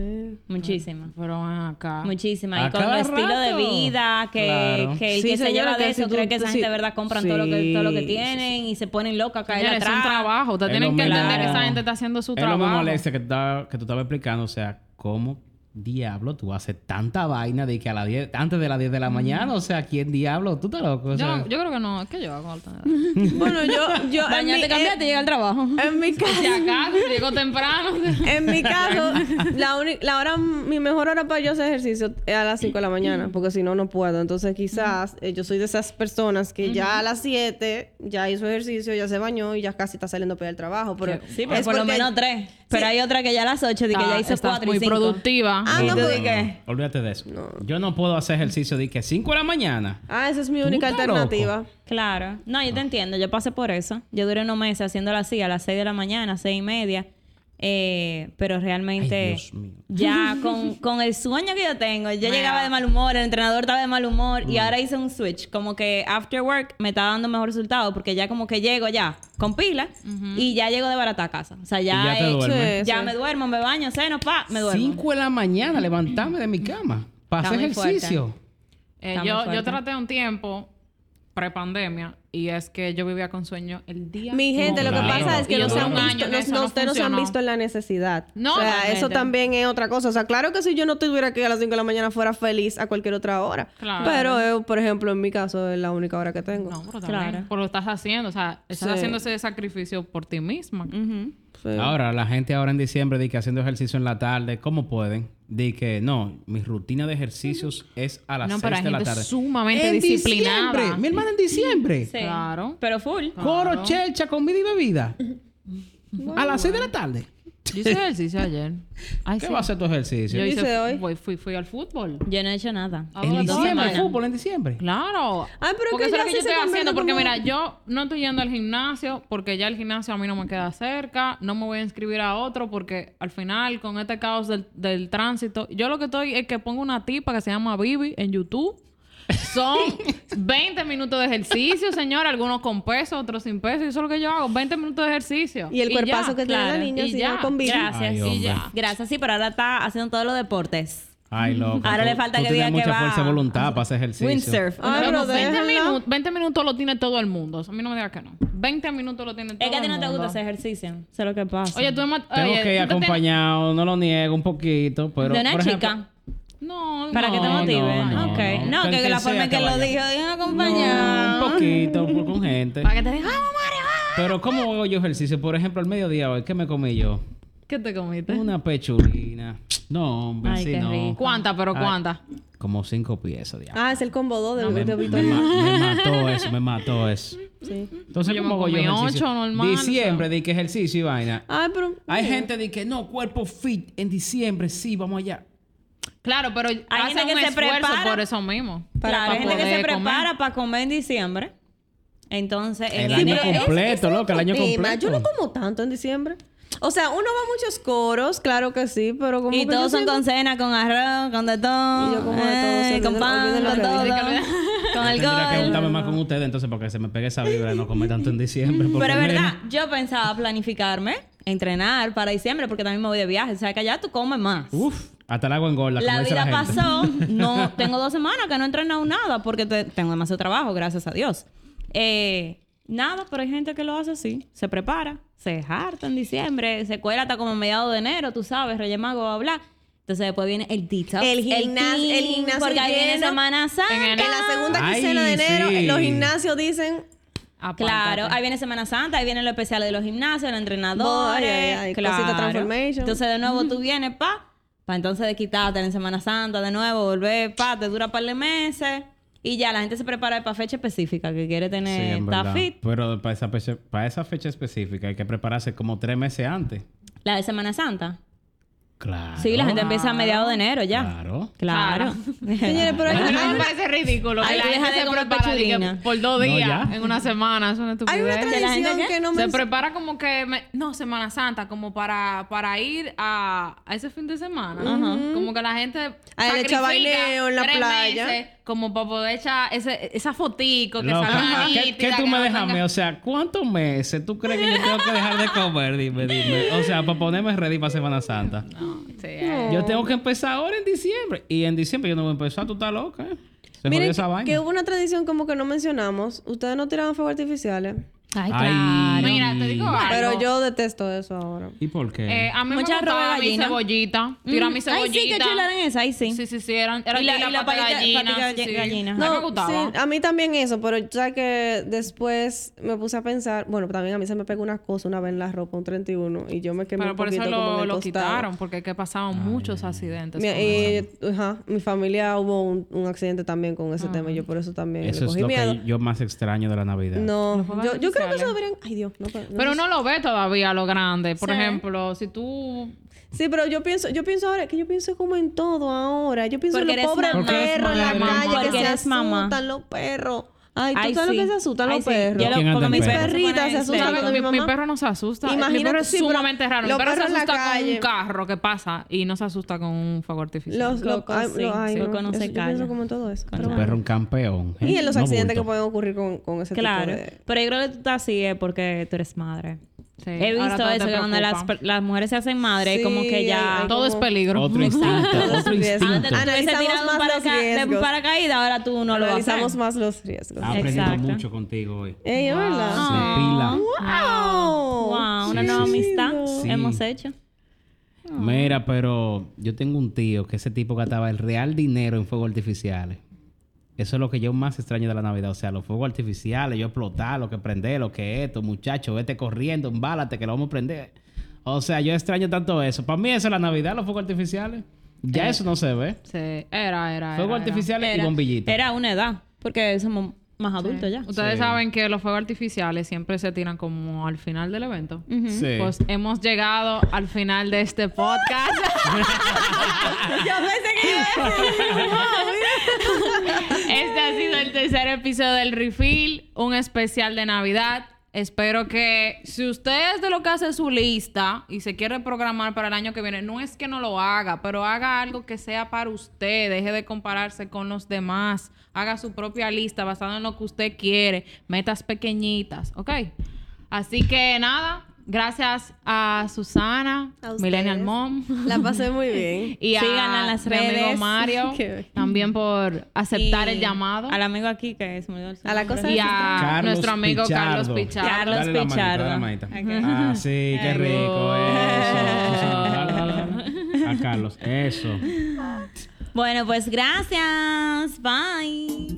Muchísima. Pero acá. Muchísima. Y con el estilo de vida, que, Claro. que el Sí, que se lleva de eso si tú- cree que esa sí. gente de verdad compran todo, lo que, todo lo que Sí, tienen y se ponen locos a caer Señores, es un atrás. trabajo. Ustedes Es tienen que entender que esa gente está haciendo su Es lo trabajo. mismo, Alexia, que, estabas- que tú estabas explicando. O sea, ¿cómo diablo tú haces tanta vaina de que a las 10, antes de las 10 de la mañana? O sea, ¿quién diablo? ¿Tú estás loco? O sea, Yo, yo creo que no. ¿Qué yo hago? Alta? (laughs) Bueno, yo... yo Bañate, cambiate y llega al trabajo. En mi caso... Si acaso, llego temprano. (laughs) En mi caso, la, la hora, mi mejor hora para yo hacer ejercicio es a las 5 de la mañana, porque si no, no puedo. Entonces, quizás eh, yo soy de esas personas que ya a las 7 ya hizo ejercicio, ya se bañó y ya casi está saliendo para al trabajo. Pero Sí, pero es por lo menos tres. Pero hay otra que ya a las ocho, de que ya hizo Estás cuatro muy y cinco. productiva. Ah, ¿Y no, de qué? olvídate de eso. Yo no puedo hacer ejercicio de que 5 de la mañana. Ah, esa es mi ¿Tú única alternativa. loco? Claro. No, yo te entiendo. Yo pasé por eso. Yo duré unos meses haciéndolo así, a las seis de la mañana, seis y media. Eh, pero realmente Ay, ya (laughs) con, con el sueño que yo tengo, yo Mira. llegaba de mal humor, el entrenador estaba de mal humor y ahora hice un switch. Como que after work me está dando mejor resultado porque ya como que llego ya con pila y ya llego de barata a casa. O sea, ya, ya he hecho- duermes. ya Sí. me duermo, me baño, ceno, pa, me duermo. 5 de la mañana, levantarme de mi cama para hacer ejercicio. Eh, yo, yo traté un tiempo prepandemia y es que yo vivía con sueño el día. Mi gente, lo que Claro. pasa es que no se han visto, no, ustedes no se han visto en la necesidad. No, o sea, no, eso también es otra cosa. O sea, claro que si yo no tuviera que ir a las 5 de la mañana fuera feliz a cualquier otra hora. Claro. Pero, eh, por ejemplo, en mi caso es la única hora que tengo. No, pero también. Claro. Pero lo estás haciendo, o sea, estás Sí. haciendo ese sacrificio por ti misma. Sí. Ahora, la gente ahora en diciembre dice que haciendo ejercicio en la tarde, ¿cómo pueden? Di que no, mi rutina de ejercicios es a las No, 6 pero hay de la tarde. sumamente en disciplinada. diciembre, mi hermana en diciembre. Sí. Claro. Pero full. Coro, chelcha, comida y bebida. (laughs) A las 6 de la tarde. Yo hice ejercicio ayer. Ay, ¿Qué sí. va a hacer tu ejercicio? Yo hice, hice hoy? Fui, fui, fui al fútbol. Yo no he hecho nada. Ah, En diciembre, fútbol en diciembre. Claro. Ay, pero porque eso es lo que yo estoy haciendo. Porque como- mira, yo no estoy yendo al gimnasio porque ya el gimnasio a mí no me queda cerca. No me voy a inscribir a otro porque al final, con este caos del, del tránsito, yo lo que estoy es que pongo una tipa que se llama Vivi en YouTube. Son 20 minutos de ejercicio, señor. Algunos con peso, otros sin peso. Y eso es lo que yo hago. 20 minutos de ejercicio. Y el cuerpazo ya, que tiene la claro. niña, Y si ya. con. Gracias. Ay, y ya. Gracias, sí, pero ahora está haciendo todos los deportes. Ay, loco. Ahora tú- le falta tú que diga que mucha va fuerza de voluntad para hacer ejercicio. Windsurf. Ay, pero 20, déjenla. minutos, 20 minutos lo tiene todo el mundo. A mí no me digas que no. 20 minutos lo tiene todo Es que a ti el no te mundo. gusta hacer ejercicio. Es lo que pasa. Oye, tú me... Tengo oye, que ir acompañado, no lo niego un poquito, pero... de una por ejemplo, chica. No, Para que te No, motive. no, no, no. No, que, la forma sea en que que lo vaya. dijo, bien No, acompañado. un poquito, por- con gente. Para que te diga, vamos, Mario. Pero ¿cómo hago yo ejercicio? Por ejemplo, al mediodía hoy, ¿qué me comí yo? ¿Qué te comiste? Una pechulina. No, hombre, Ay, qué no. rico. ¿Cuántas? Pero Ay. cuántas. Como cinco piezas, diablo. Ah, es el combo 2 de, me, de me me mató eso, me mató eso. Sí. Entonces, Yo ¿cómo hago yo ejercicio? ocho normal, Diciembre, de que ejercicio y vaina. Ay, pero... Hay gente de que no, cuerpo fit en diciembre, sí, vamos allá. Claro, pero hay gente un que se esfuerzo prepara. por eso mismo. Claro, hay gente que se prepara para comer en diciembre. Entonces, El en año enero- completo, loco, el año completo. Yo no como tanto en diciembre. O sea, uno va a muchos coros, claro que sí, pero como Y que todos son con cena, con arroz, con de todo. Y yo como de todo, eh, se con pan, con que todo. con (laughs) Tendría que alcohol. juntarme más con ustedes entonces porque se me pegue esa vibra de no comer tanto en diciembre. Pero es verdad, yo pensaba planificarme, entrenar para diciembre, porque también me voy de viaje. O sea, que allá tú comes más. Uf, hasta el agua engorda. la como dice vida gente. pasó, (laughs) no tengo dos semanas que no he entrenado nada porque te- tengo demasiado trabajo, gracias a Dios. Eh, nada, pero hay gente que lo hace así, se prepara, se harta en diciembre, se cuela hasta como a mediados de enero, tú sabes, Reyes Magos, bla, bla. Entonces después viene el detox. El gimnasio- team, el gimnasio Porque ahí viene. Semana Santa. En En la segunda quincena de enero, sí. los gimnasios dicen... Apártate. Claro, ahí viene Semana Santa, ahí viene lo especial de los gimnasios, los entrenadores. Ay, ay, ay, claro. cosita transformation. Entonces, de nuevo, tú vienes, pa, pa, entonces de quitarte en Semana Santa, de nuevo, volver, pa, te dura un par de meses. Y ya la gente se prepara para fecha específica, que quiere Sí, tener, verdad. fit. Pero para esa, fecha, para esa fecha específica hay que prepararse como tres meses antes. La de Semana Santa. Claro. Sí, la gente empieza a mediados de enero ya. Claro. Claro. (laughs) Señores, pero hay, A mí hay me parece ridículo que Ay, la tú gente de se prepara de que pechurina. por dos No, días ya. en una semana. Es una hay una estupidez. la gente tradición qué? que no Se me... prepara como que... me- no, Semana Santa. Como para, para ir a, a ese fin de semana. Como que la gente A el sacrifica chabaineo en la tres playa. meses como para poder echar ese, esa fotico que Loca, salga ¿qué, tú que me dejas? O sea, ¿cuántos meses tú crees que yo tengo que dejar de comer? Dime, dime. O sea, para ponerme ready para Semana Santa. No, sí, eh. Yo tengo que empezar ahora en diciembre. Y en diciembre yo no voy a empezar. Tú estás loca, ¿eh? Se Miren esa que, vaina. que hubo una tradición como que no mencionamos. Ustedes no tiraban fuegos artificiales. Ay, Ay. claro. Mira, te digo algo. Pero yo detesto eso ahora. ¿Y por qué? Eh, a mí Mucha me gustaba mi gallina. cebollita. Tira mi Mm. cebollita. Ay, sí, qué chula eran esas. Ahí sí. Sí, sí, sí. Eran, eran Y la- la, y la pata patita- gallina. patita sí, sí. gallina. A mí me gustaba. sí, a mí también eso, pero ya que después me puse a pensar, bueno, también a mí se me pegó una cosa una vez en la ropa, un 31, y yo me quemé Pero un por poquito eso como en lo, el lo costado. quitaron, porque es que pasaban muchos accidentes. Mi, con y- eso. ajá, mi familia hubo un, un accidente también con ese tema y yo por eso también Eso es cogí lo miedo. que yo más extraño de la Navidad. No, yo, yo creo que eso artificiales. deberían... Ay, Dios, no, no Pero lo ve todavía lo grande. Por Sí. ejemplo, si tú... Sí, pero yo pienso, yo pienso ahora, que yo pienso como en todo ahora. Yo pienso Porque en los pobres perros en la calle Porque que se eres mamá. asustan los perros. Ay, ¿tú Ay, sabes sí. lo que se asustan los sí. perros? Yo lo- ¿Quién anda porque en mis perro? Perritas se asustan cuando mi, mi mi mamá- perro no se asusta. mi Imagínate, perro es sí, sumamente raro. Mi los perro se perros en la asusta con calle. un carro que pasa y no se asusta con un fuego artificial. Los, los, Coco, ay, sí. ay, Coco no, no se eso- yo calla. pienso como en todo eso. Pero Tu bueno. perro un campeón. ¿eh? Y en los No accidentes bulto. que pueden ocurrir con, con ese Claro. tipo de... Pero yo creo que tú estás así es porque tú eres madre. Sí, He visto eso, que cuando las, mujeres se hacen madre, Sí, como que ya... Todo es peligro. Otro instinto, otro riesgos. Antes Analizamos más los paraca- de un riesgos. paracaídas, ahora tú no lo. Analizamos más los riesgos. He aprendido Exacto. mucho contigo hoy. Ey, verdad. Sí, pila. ¡Wow! Wow, una Sí, nueva amistad Sí. hemos hecho. Mira, pero yo tengo un tío que ese tipo gastaba el real dinero en fuegos artificiales. Eso es lo que yo más extraño de la Navidad. O sea, los fuegos artificiales, yo explotar, lo que prender, lo que esto, muchacho, vete corriendo, embálate que lo vamos a prender. O sea, yo extraño tanto eso. Para mí eso es la Navidad, los fuegos artificiales. Ya eso no se ve. Sí, era, era. Fuegos era, era. artificiales y bombillitas. era una edad, porque somos más adultos ya. Ustedes Sí. saben que los fuegos artificiales siempre se tiran como al final del evento. Sí. Pues hemos llegado al final de este podcast. (laughs) Yo pensé que iba a decir, (laughs) ha sido el tercer episodio del Refill, un especial de Navidad. Espero que si usted es de lo que hace su lista y se quiere programar para el año que viene, no es que no lo haga, pero haga algo que sea para usted. Deje de compararse con los demás. Haga su propia lista basada en lo que usted quiere. Metas pequeñitas, ¿ok? Así que nada, gracias a Susana, A. Millennial Mom. La pasé muy bien. (laughs) Y a Síganla en las mi amigo redes. Mario (laughs) también por aceptar Y el llamado. Al amigo aquí que me olvidó su A la cosa y a Carlos nuestro amigo Carlos Pichardo. Carlos Dale la manita, Pichardo. dale la manita. Ok. Ah, sí, qué rico. Eso. Susana, dale, dale, dale. A Carlos, eso. Bueno, pues gracias. Bye.